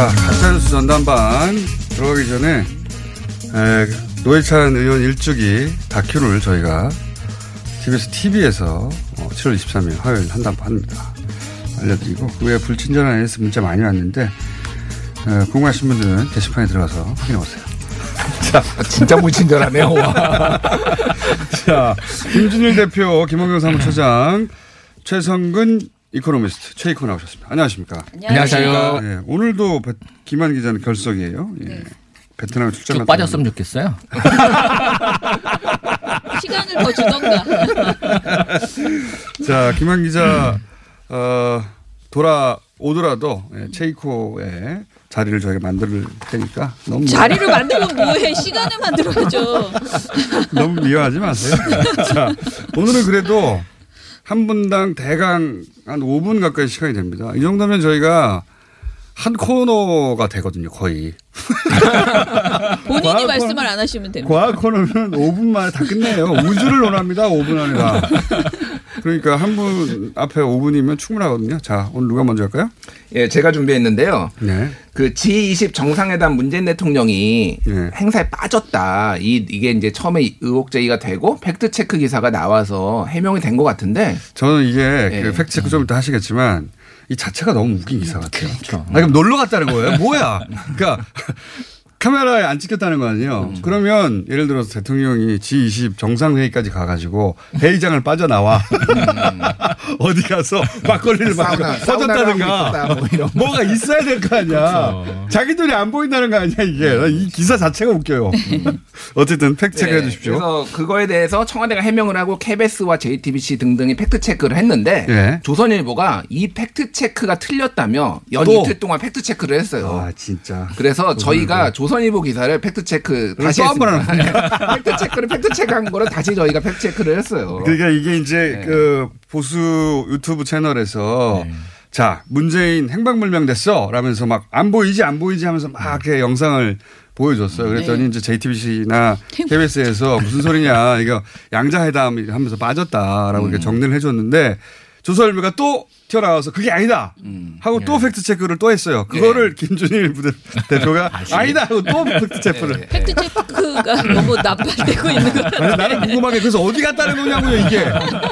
자, 가짜뉴스 전담반 들어가기 전에 에, 노회찬 의원 일주기 다큐를 저희가 TBS TV에서 7월 23일 화요일 한다고 합니다. 알려드리고 그 외에 불친절한 AS 문자 많이 왔는데 에, 궁금하신 분들은 게시판에 들어가서 확인해보세요. 자, 진짜 무친절하네요. 자, 김준일 대표, 김원경 사무처장, 최성근 이코노미스트, 최이코 나오셨습니다. 안녕하십니까. 안녕하세요. 예, 오늘도 배- 김한 기자는 결석이에요. 예. 베트남 출장 쭉 빠졌으면 좋겠어요. 시간을 더 주던가. 자, 김한 기자, 어, 돌아오더라도 예, 체이코의 자리를 저희가 만들 테니까 너무. 자리를 만들면 뭐해? 시간을 만들어야죠. 너무 미워하지 마세요. 자, 오늘은 그래도 한 분당 대강 한 5분 가까이 시간이 됩니다. 이 정도면 저희가 한 코너가 되거든요, 거의. 본인이 말씀을 코너- 안 하시면 됩니다. 과학 코너는 5분 만에 다 끝내요. 우주를 논합니다, 5분 안에 다. 그러니까 한 분 앞에 5분이면 충분하거든요. 자, 오늘 누가 먼저 할까요? 예, 제가 준비했는데요. 네. 그 G20 정상회담 문재인 대통령이 행사에 빠졌다. 이 이게 이제 처음에 의혹 제기가 되고 팩트 체크 기사가 나와서 해명이 된 것 같은데 저는 이게 예. 그 팩트 체크 좀 이따 하시겠지만 이 자체가 너무 웃긴 기사 같아요. 그렇죠. 아, 그럼 놀러 갔다는 거예요? 뭐야? 그러니까 카메라에 안 찍혔다는 거 아니에요. 그러면 예를 들어서 대통령이 G20 정상회의까지 가가지고 회의장을 빠져나와 어디 가서 막걸리를 마시고 퍼졌다든가 뭐. 뭐가 있어야 될 거 아니야. 자기 눈에 안 보인다는 거 아니야 이게. 난 이 기사 자체가 웃겨요. 어쨌든 팩트 체크해 네, 주십시오. 그래서 그거에 대해서 청와대가 해명을 하고 KBS와 JTBC 등등이 팩트 체크를 했는데 예. 조선일보가 이 팩트 체크가 틀렸다며 연 또? 이틀 동안 팩트 체크를 했어요. 아 진짜. 그래서 저희가 조선 일보 기사를 팩트 체크 다시 또한번 했습니다. 팩트 체크를 팩트 체크한 거를 다시 저희가 팩트 체크를 했어요. 그러니까 이게 이제 네. 그 보수 유튜브 채널에서 자 문재인 행방불명 됐어 라면서 막 안 보이지 안 보이지 하면서 막 이렇게 영상을 보여줬어요. 그랬더니 네. 이제 JTBC나 KBS에서 무슨 소리냐 이거 양자회담 하면서 빠졌다라고 음. 이렇게 정리를 해줬는데 조선일보가 또 튀어나와서 그게 아니다 하고 또 팩트 체크를 또 했어요. 그거를 김준일 부대 대표가 아니다 하고 또 팩트 체크를. 팩트 체크가 너무 남발되고 있는 같아요. 아니, 나는 궁금한 게 그래서 어디 갔다는 거냐고요 이게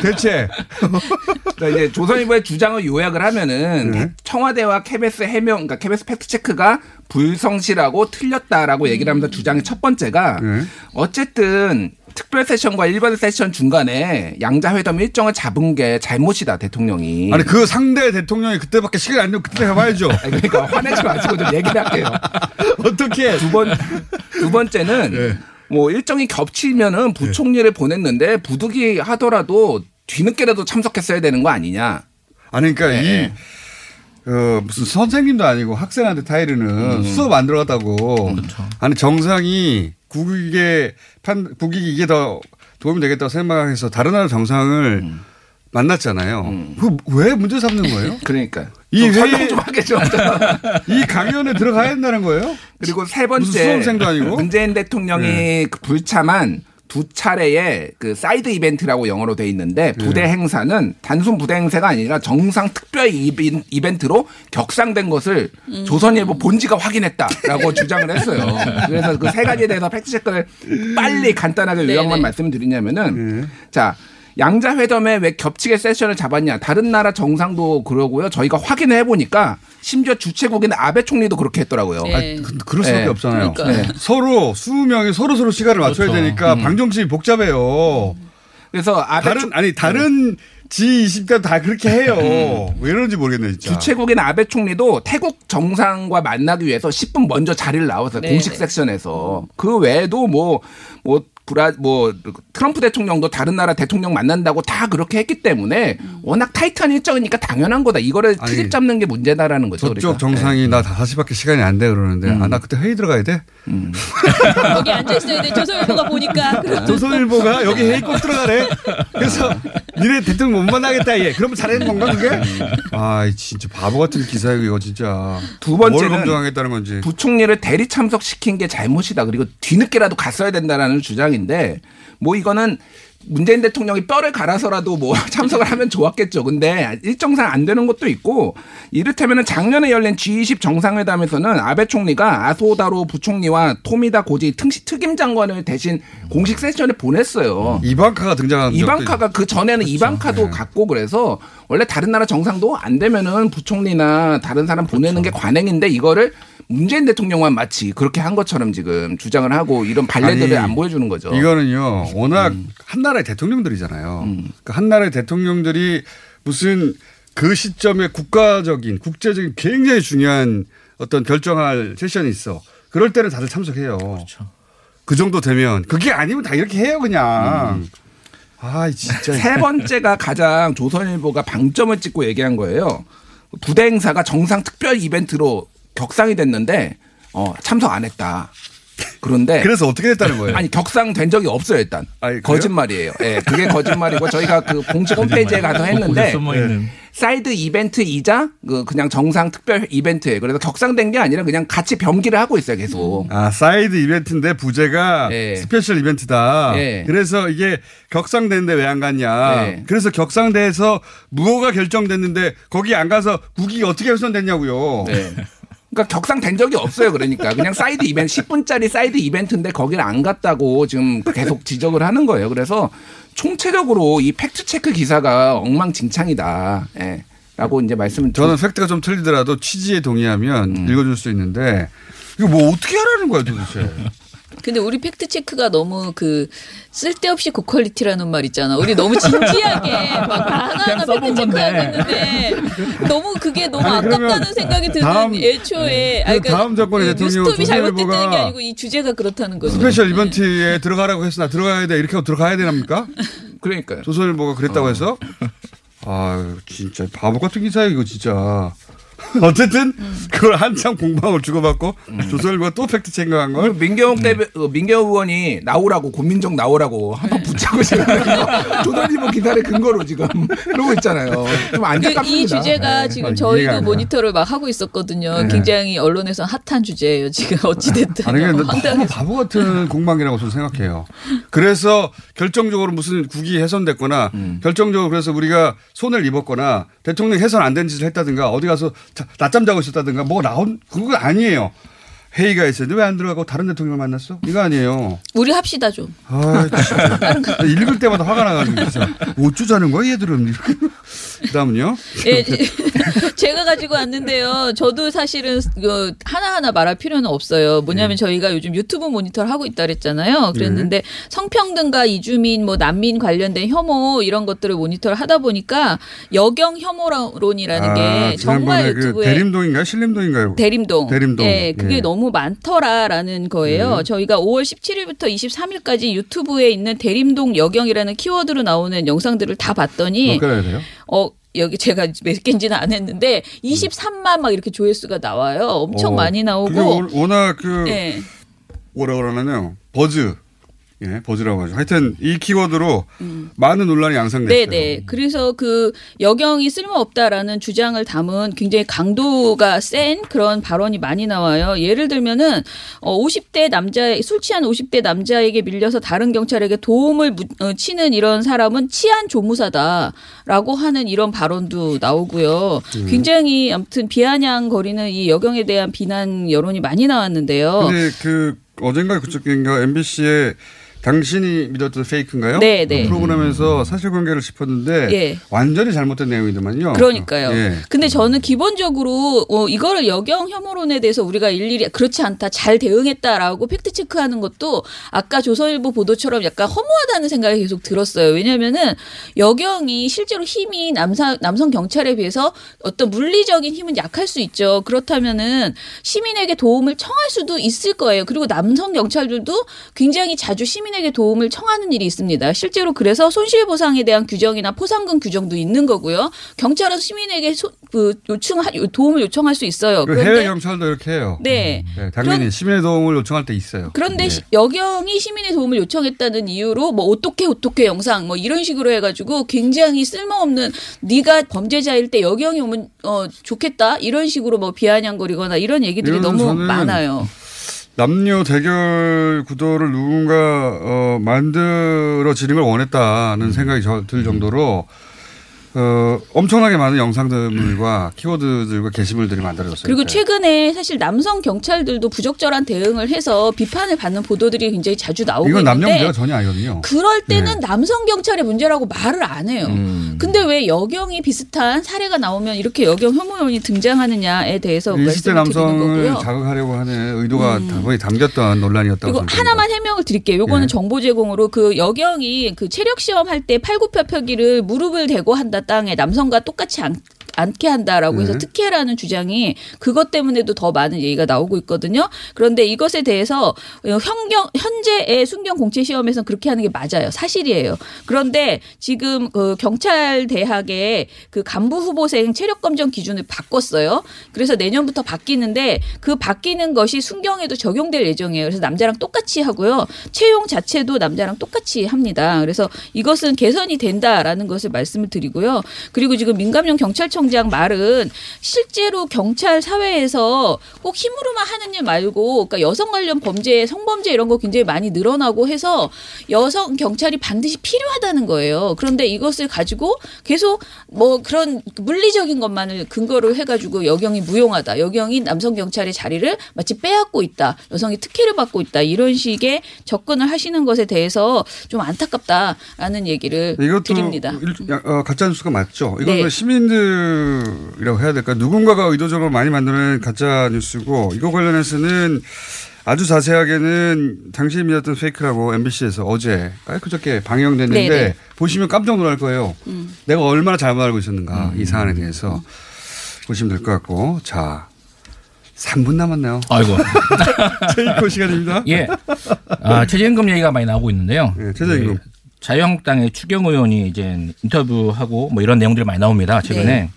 대체. 그러니까 이제 조선일보의 주장을 요약을 하면은 네. 청와대와 KBS 해명, 그러니까 KBS 팩트 체크가 불성실하고 틀렸다라고 얘기를 하면서 주장의 첫 번째가 네. 어쨌든 특별 세션과 일반 세션 중간에 양자 회담 일정을 잡은 게 잘못이다 대통령이. 아니 그 상대 대통령이 그때밖에 시간이 안 되면 그때 해봐야죠. 아니, 그러니까 화내지 마시고 좀 얘기를 할게요. 어떻게 두 번, 두 번째는 네. 뭐 일정이 겹치면은 부총리를 보냈는데 부득이 하더라도 뒤늦게라도 참석했어야 되는 거 아니냐. 아니 그러니까 네. 이 어, 무슨 선생님도 아니고 학생한테 타이르는 음. 수업 안 들어갔다고. 그렇죠. 아니 정상이 국익에 판 국익이 이게 더 도움이 되겠다고 생각해서 다른 나라 정상을 음. 만났잖아요. 그왜 문제 삼는 거예요? 그러니까 이좀 회의- 좀 하겠죠. 이 강연에 들어가야 된다는 거예요? 그리고 세 번째 수험생도 아니고? 문재인 대통령이 네. 그 불참한 두 차례의 그 side event라고 영어로 돼 있는데 부대 네. 행사는 단순 부대 행사가 아니라 정상 특별 이벤- 이벤트로 격상된 것을 조선일보 본지가 확인했다라고 주장을 했어요. 그래서 그 세 가지에 대해서 팩트 체크를 빨리 간단하게. 요약만 말씀을 드리냐면은 네. 자 양자회담에 왜 겹치게 세션을 잡았냐. 다른 나라 정상도 그러고요. 저희가 확인을 해보니까 심지어 주최국인 아베 총리도 그렇게 했더라고요. 네. 아니, 그- 그럴 수밖에 네. 없잖아요. 그러니까요. 네. 서로 스무 명이 서로 서로 시간을 맞춰야 그렇죠. 되니까 방정식이 복잡해요. 그래서 아베 다른 총- 아니 다른 G20가 다 그렇게 해요. 왜 이런지 모르겠네 진짜. 주최국인 아베 총리도 태국 정상과 만나기 위해서 10분 먼저 자리를 나와서 네. 공식 섹션에서 그 외에도 뭐 뭐 브라 뭐 트럼프 대통령도 다른 나라 대통령 만난다고 다 그렇게 했기 때문에 워낙 타이트한 일정이니까 당연한 거다. 이거를 트집 잡는 게 문제다라는 거죠. 저쪽 그러니까. 정상이 나 5시밖에 시간이 안 돼 그러는데 아나 그때 회의 들어가야 돼? 거기 앉아 있어야 돼. 조선일보가 보니까. 그럼 조선일보가 여기 회의 꼭 들어가래. 그래서 니네 대통령 못 만나겠다 얘. 그러면 잘하는 건가 그게? 아 진짜 바보 같은 기사예요 이거 진짜. 두뭘 번째는 검증하겠다는 건지. 부총리를 대리 참석시킨 게 잘못이다. 그리고 뒤늦게라도 갔어야 된다라는 주장 인데 뭐 이거는 문재인 대통령이 뼈를 갈아서라도 뭐 참석을 하면 좋았겠죠. 근데 일정상 안 되는 것도 있고 이를테면은 작년에 열린 G20 정상회담에서는 아베 총리가 아소다로 부총리와 토미다 고지 특- 특임 장관을 대신 공식 세션에 보냈어요. 이방카가 등장한 이방카가 그 전에는 이방카도 네. 갔고 그래서 원래 다른 나라 정상도 안 되면은 부총리나 다른 사람 보내는 게 관행인데 이거를 문재인 대통령만 마치 그렇게 한 것처럼 지금 주장을 하고 이런 발레들을 아니, 안 보여주는 거죠. 이거는요, 워낙 음. 한 나라의 대통령들이잖아요. 그한 나라의 대통령들이 무슨 그 시점에 국가적인, 국제적인 굉장히 중요한 어떤 결정할 세션이 있어. 그럴 때는 다들 참석해요. 그렇죠. 그 정도 되면. 그게 아니면 다 이렇게 해요, 그냥. 음. 아, 진짜. 세 번째가 가장 조선일보가 방점을 찍고 얘기한 거예요. 부대 행사가 정상 특별 이벤트로 격상이 됐는데 어, 참석 안 했다. 그런데 그래서 어떻게 됐다는 거예요? 아니 격상된 적이 없어요 일단 아니? 거짓말이에요. 예, 그게 거짓말이고 저희가 그 공식 홈페이지에 가서 했는데 side event이자 그 그냥 정상 특별 이벤트예요. 그래서 격상된 게 아니라 그냥 같이 병기를 하고 있어요 계속. 아, side event인데 부제가 예. special event다. 예. 그래서 이게 격상됐는데 왜 안 갔냐. 예. 그래서 격상돼서 뭐가 결정됐는데 거기 안 가서 국익이 어떻게 훼손됐냐고요. 네. 그러니까 격상된 적이 없어요. 그러니까 그냥 side event 10분짜리 side event인데 거기를 안 갔다고 지금 계속 지적을 하는 거예요. 그래서 총체적으로 이 팩트 체크 기사가 엉망진창이다. 예. 라고 이제 말씀을 저는 팩트가 좀 틀리더라도 취지에 동의하면 음. 읽어줄 수 있는데 이거 뭐 어떻게 하라는 거야 도대체? 근데 우리 팩트 체크가 너무 그 쓸데없이 고quality라는 말 있잖아. 우리 너무 진지하게 막 하나하나 팩트 체크하고 있는데 너무 그게 너무 아니, 아깝다는 생각이 드는 다음- 애초에 그 다음 정권의 그 대통령 뉴스톱이 잘못됐다는 게 아니고 이 주제가 그렇다는 거죠. special 이벤트에 들어가라고 해서 나 들어가야 돼 이렇게 하고 들어가야 되납니까? 그러니까요. 조선일보가 그랬다고 해서 아 진짜 바보 같은 기사야 이거 진짜. 어쨌든 그걸 한참 공방을 주고받고 조선일보가 또 팩트 체크한 걸 민경욱 대표, 어, 민경욱 의원이 나오라고 고민정 나오라고 한번 붙잡고 지금 조선일보 기사를 근거로 지금 그러고 있잖아요. 좀그 안타깝습니다. 이 주제가 네. 지금 아, 저희도. 모니터를 막 하고 있었거든요. 네. 굉장히 언론에서 핫한 주제예요. 지금 어찌 됐든. 아니 근데. 너무 바보 같은 공방이라고 저는 생각해요. 그래서 결정적으로 무슨 국이 훼손됐거나 결정적으로 그래서 우리가 손을 입었거나 대통령 훼손 안된 짓을 했다든가 어디 가서 자- 낮잠 자고 있었다든가 뭐 나온 그거 아니에요. 회의가 있었는데 왜 안 들어가고 다른 대통령을 만났어? 이거 아니에요. 우리 합시다 좀. 아, 읽을 때마다 화가 나가지고 진짜 어쩌자는 거야 얘들은. 그다음은요. 예, 제가 가지고 왔는데요. 저도 사실은 그 하나하나 말할 필요는 없어요. 뭐냐면 저희가 요즘 유튜브 모니터를 하고 있다 그랬잖아요. 그랬는데 성평등과 이주민 뭐 난민 관련된 혐오 이런 것들을 모니터를 하다 보니까 여경 혐오론이라는 게 정말 아, 지난번에 그 유튜브에 대림동인가요? 신림동인가요? 대림동. 대림동. 예, 그게 예. 너무 많더라라는 거예요. 네. 저희가 5월 17일부터 23일까지 유튜브에 있는 대림동 여경이라는 키워드로 나오는 영상들을 다 봤더니 돼요? 어 여기 제가 몇 개인지는 안 했는데 23만 막 이렇게 조회수가 나와요. 엄청 어, 많이 나오고. 워- 워낙 그 예. 뭐라 그러나요? 버즈. 예, 버즈라고 하죠. 하여튼 이 키워드로 많은 논란이 양상됐어요. 음. 네네. 그래서 그 여경이 쓸모없다라는 주장을 담은 굉장히 강도가 센 그런 발언이 많이 나와요. 예를 들면은 어 50대 남자 술 취한 50대 남자에게 밀려서 다른 경찰에게 도움을 무- 어, 치는 이런 사람은 치안 조무사다라고 하는 이런 발언도 나오고요. 음. 굉장히 아무튼 비아냥거리는 이 여경에 대한 비난 여론이 많이 나왔는데요. 근데 그 어젠가 그저께인가 MBC에 당신이 믿었던 페이크인가요? 네, 네. 그 프로그램에서 사실관계를 짚었는데 예. 완전히 잘못된 내용이더만요. 그러니까요. 예. 근데 저는 기본적으로 어, 이거를 여경 혐오론에 대해서 우리가 일일이 그렇지 않다, 잘 대응했다라고 팩트 체크하는 것도 아까 조선일보 보도처럼 약간 허무하다는 생각이 계속 들었어요. 왜냐하면은 여경이 실제로 힘이 남사, 남성 경찰에 비해서 어떤 물리적인 힘은 약할 수 있죠. 그렇다면은 시민에게 도움을 청할 수도 있을 거예요. 그리고 남성 경찰들도 굉장히 자주 시민 에게 도움을 청하는 일이 있습니다. 실제로 그래서 손실보상에 대한 규정이나 포상금 규정도 있는 거고요. 경찰은 시민에게 소, 그 요청 도움을 요청할 수 있어요. 그 해외 경찰도 이렇게 해요. 네. 네, 당연히 시민의 도움을 요청할 때 있어요. 그런데 네. 시- 여경이 시민의 도움을 요청했다는 이유로 뭐 어떻게 어떻게 영상 뭐 이런 식으로 해가지고 굉장히 쓸모없는 네가 범죄자일 때 여경이 오면 어 좋겠다 이런 식으로 뭐 비아냥거리거나 이런 얘기들이 너무 많아요. 남녀 대결 구도를 누군가 어, 만들어지는 걸 원했다는 생각이 저- 들 정도로 어, 엄청나게 많은 영상들과 키워드들과 게시물들이 만들어졌어요. 그리고. 최근에 사실 남성 경찰들도 부적절한 대응을 해서 비판을 받는 보도들이 굉장히 자주 나오고 이건 남녀 문제가 전혀 아니거든요. 그럴 때는 네. 남성 경찰의 문제라고 말을 안 해요. 음. 근데 왜 여경이 비슷한 사례가 나오면 이렇게 여경 혐오론이 등장하느냐에 대해서 20대 말씀을 드리는 남성을. 자극하려고 하는 의도가 거의 담겼던 논란이었다고 그리고 하나만 해명을 드릴게요. 요거는 예. 정보 제공으로 그 여경이 그 체력 시험 할 때 팔굽혀펴기를 무릎을 대고 한다 땅에 남성과 똑같이 안, 않게 한다라고 해서 네. 특혜라는 주장이 그것 때문에도 더 많은 얘기가 나오고 있거든요. 그런데 이것에 대해서 현경 현재의 순경 공채 시험에서는 그렇게 하는 게 맞아요. 사실이에요. 그런데 지금 그 경찰 대학의 그 간부 후보생 체력 검정 기준을 바꿨어요. 그래서 내년부터 바뀌는데 그 바뀌는 것이 순경에도 적용될 예정이에요. 그래서 남자랑 똑같이 하고요. 채용 자체도 남자랑 똑같이 합니다. 그래서 이것은 개선이 된다라는 것을 말씀을 드리고요. 그리고 지금 민감용 경찰청 장 말은 실제로 경찰 사회에서 꼭 힘으로만 하는 일 말고 그러니까 여성 관련 범죄, 성범죄 이런 거 굉장히 많이 늘어나고 해서 여성 경찰이 반드시 필요하다는 거예요. 그런데 이것을 가지고 계속 뭐 그런 물리적인 것만을 근거로 해가지고 여경이 무용하다, 여경이 남성 경찰의 자리를 마치 빼앗고 있다, 여성이 특혜를 받고 있다 이런 식의 접근을 하시는 것에 대해서 좀 안타깝다라는 얘기를 이것도 드립니다. 일- 야- 어, 가짜 뉴스가 맞죠. 이건 네. 그 시민들 뉴스라고 해야 될까? 누군가가 의도적으로 많이 만드는 가짜 뉴스고 이거 관련해서는 아주 자세하게는 당시에 믿었던 페이크라고 MBC에서 어제 깔끔하게 방영됐는데 네네. 보시면 깜짝 놀랄 거예요. 음. 내가 얼마나 잘못 알고 있었는가 이 사안에 대해서 보시면 될 것 같고 자 3분 남았네요. 아이고. 최익호 시간입니다. 예. 아, 최저임금 얘기가 많이 나오고 있는데요. 예, 최저임금. 예, 자유한국당의 추경 의원이 이제 인터뷰하고 뭐 이런 내용들이 많이 나옵니다. 최근에 네.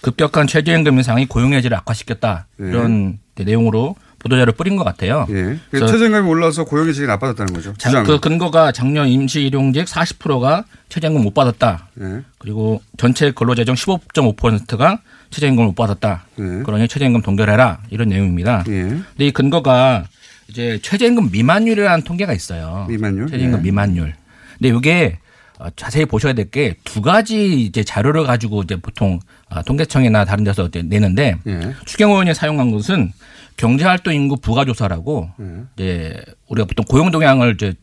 급격한 최저임금 인상이 고용의 질을 악화시켰다 네. 이런 내용으로 보도자를 뿌린 것 같아요. 예. 그래서 최저임금이 올라서 고용의 질이 나빠졌다는 거죠. 자, 주장. 그 근거가 작년 임시 일용직 40%가 최저임금 못 받았다. 예. 그리고 전체 근로재정 15.5%가 최저임금을 못 받았다. 예. 그러니 최저임금 동결해라 이런 내용입니다. 예. 근데 이 근거가 이제 최저임금 미만율이라는 통계가 있어요. 미만율? 최저임금 예. 미만율. 근데 이게 어, 자세히 보셔야 될 게 두 가지 이제 자료를 가지고 이제 보통 아, 통계청이나 다른 데서 내는데 예. 추경 의원이 사용한 것은 경제활동 인구 부가조사라고 예. 이제 우리가 보통 고용 동향을 이제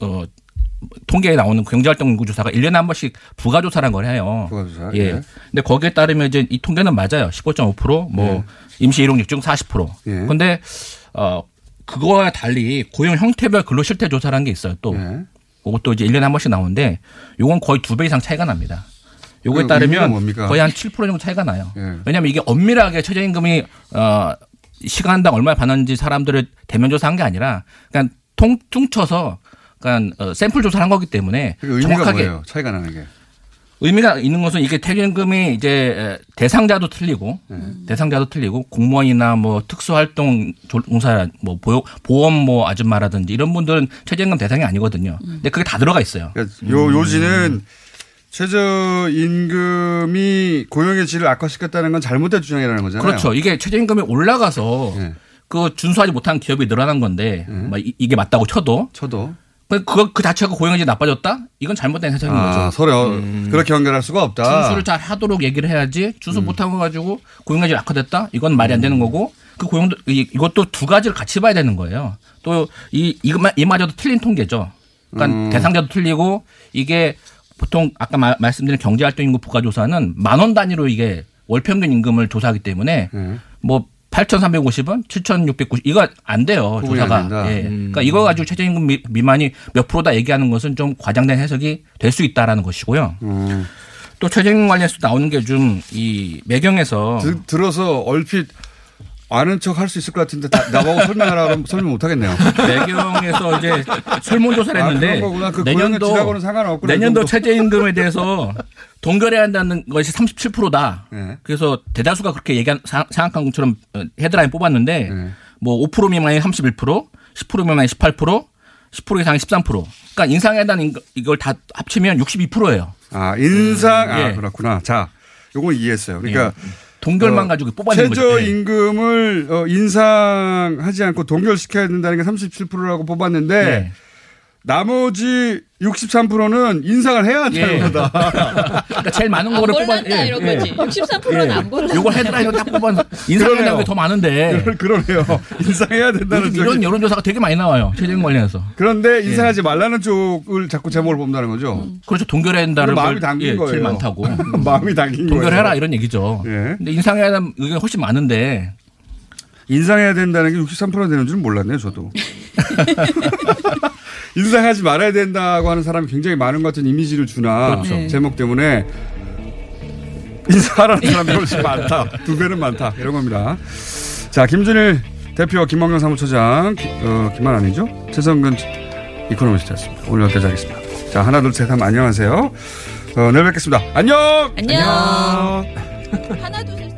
어 통계에 나오는 경제활동 인구 조사가 1년에 한 번씩 부가조사라는 걸 해요. 부가조사, 예. 예. 근데 거기에 따르면 이제 이 통계는 맞아요. 15.5%뭐 예. 임시 일용 직 중 40%. 예. 근데 어 그거와 달리 고용 형태별 근로 실태 조사라는 게 있어요. 또 예. 그것도 이제 1년에 한 번씩 나오는데 요건 거의 두 배 이상 차이가 납니다. 요거에 그 의미가 따르면? 거의 한 7% 정도 차이가 나요. 예. 왜냐하면 이게 엄밀하게 최저임금이 어 시간당 얼마 받는지 사람들을 대면 조사한 게 아니라 그냥 통 퉁쳐서 그냥 어, 샘플 조사를 한 거기 때문에 그 의미가 정확하게 뭐예요? 차이가 나는 게. 의미가 있는 것은 이게 퇴직금이 이제 대상자도 틀리고 네. 대상자도 틀리고 공무원이나 뭐 특수활동 종사 뭐 보호- 보험 뭐 아줌마라든지 이런 분들은 최저임금 대상이 아니거든요. 근데 그게 다 들어가 있어요. 그러니까 요 요지는 최저 임금이 고용의 질을 악화시켰다는 건 잘못된 주장이라는 거잖아요. 그렇죠. 이게 최저임금이 올라가서 네. 그 준수하지 못한 기업이 늘어난 건데 막 이- 이게 맞다고 쳐도 쳐도 그- 그 자체가 고용이 나빠졌다? 이건 잘못된 해석인 아, 거죠. 서로 그렇게 연결할 수가 없다. 준수를 잘 하도록 얘기를 해야지 준수 못한 거 가지고 고용량이 악화됐다? 이건 말이 안 되는 거고 그 고용도 이- 이것도 두 가지를 같이 봐야 되는 거예요. 또 이 이것만 이마저도 틀린 통계죠. 그러니까 음. 대상자도 틀리고 이게 보통 아까 마- 말씀드린 경제활동 인구 부가조사는 만 원 단위로 이게 월평균 임금을 조사하기 때문에 네. 뭐 8,350원, 7,690 이거 안 돼요 조사가. 예. 음. 그러니까 이거 가지고 최저임금 미- 미만이 몇 프로다 얘기하는 것은 좀 과장된 해석이 될 수 있다라는 것이고요. 음. 또 최저임금 관련해서 나오는 게 좀 이 매경에서 드- 들어서 얼핏 아는 척 할 수 있을 것 같은데 다, 나보고 설명하라 그러면 설명 못 하겠네요. 매경에서 이제 설문조사를 아, 했는데 그런 거구나. 그. 내년도 그 정도. 최저임금에 대해서 동결해야 한다는 것이 37%다. 네. 그래서 대다수가 그렇게 얘기한 사- 생각한 것처럼 어, 헤드라인 뽑았는데 네. 뭐5% 미만이 31%, 10% 미만이 18%, 10% 이상이 13%. 그러니까 인상해야 한다는 이걸 다 합치면 62%예요. 아 인상 아 예. 그렇구나. 자, 요건 이해했어요. 그러니까 동결만 어, 가지고 뽑아낸 거죠. 최저 예. 임금을 어, 인상하지 않고 동결시켜야 된다는 게 37%라고 뽑았는데 예. 나머지 63%는 인상을 해야 한다는 예. 거다. 그러니까 제일 많은 안 거를 뽑아 볼란다 이런 거지. 63%는 안 볼란다. 요걸 헤드라인으로 딱 뽑아 인상해야 게더 많은데 그러네요. 인상해야 된다는 이런 쪽이- 여론조사가 되게 많이 나와요. 최저임금 관련해서. 그런데 인상하지 말라는 쪽을 자꾸 제목을 뽑는다는 거죠. 그렇죠. 동결해야 된다는 마음이 걸, 담긴 예, 거예요. 제일 많다고. 마음이 담긴 거예요. 동결해라 이런 얘기죠. 예. 근데 인상해야 하는 의견이 훨씬 많은데 인상해야 된다는 게 63% 되는 줄은 몰랐네요, 저도. 인상하지 말아야 된다고 하는 사람이 굉장히 많은 것 같은 이미지를 주나 그렇죠. 네. 제목 때문에 인사하라는 사람이 훨씬 많다. 두 배는 많다. 이런 겁니다. 자, 김준일 대표, 김학영 사무처장, 기- 어, 김만 아니죠? 최성근 이코노미스트였습니다. 오늘 여기까지 하겠습니다. 자, 하나, 둘, 셋 하면 안녕하세요. 어, 내일 뵙겠습니다. 안녕! 안녕. 하나 둘 셋.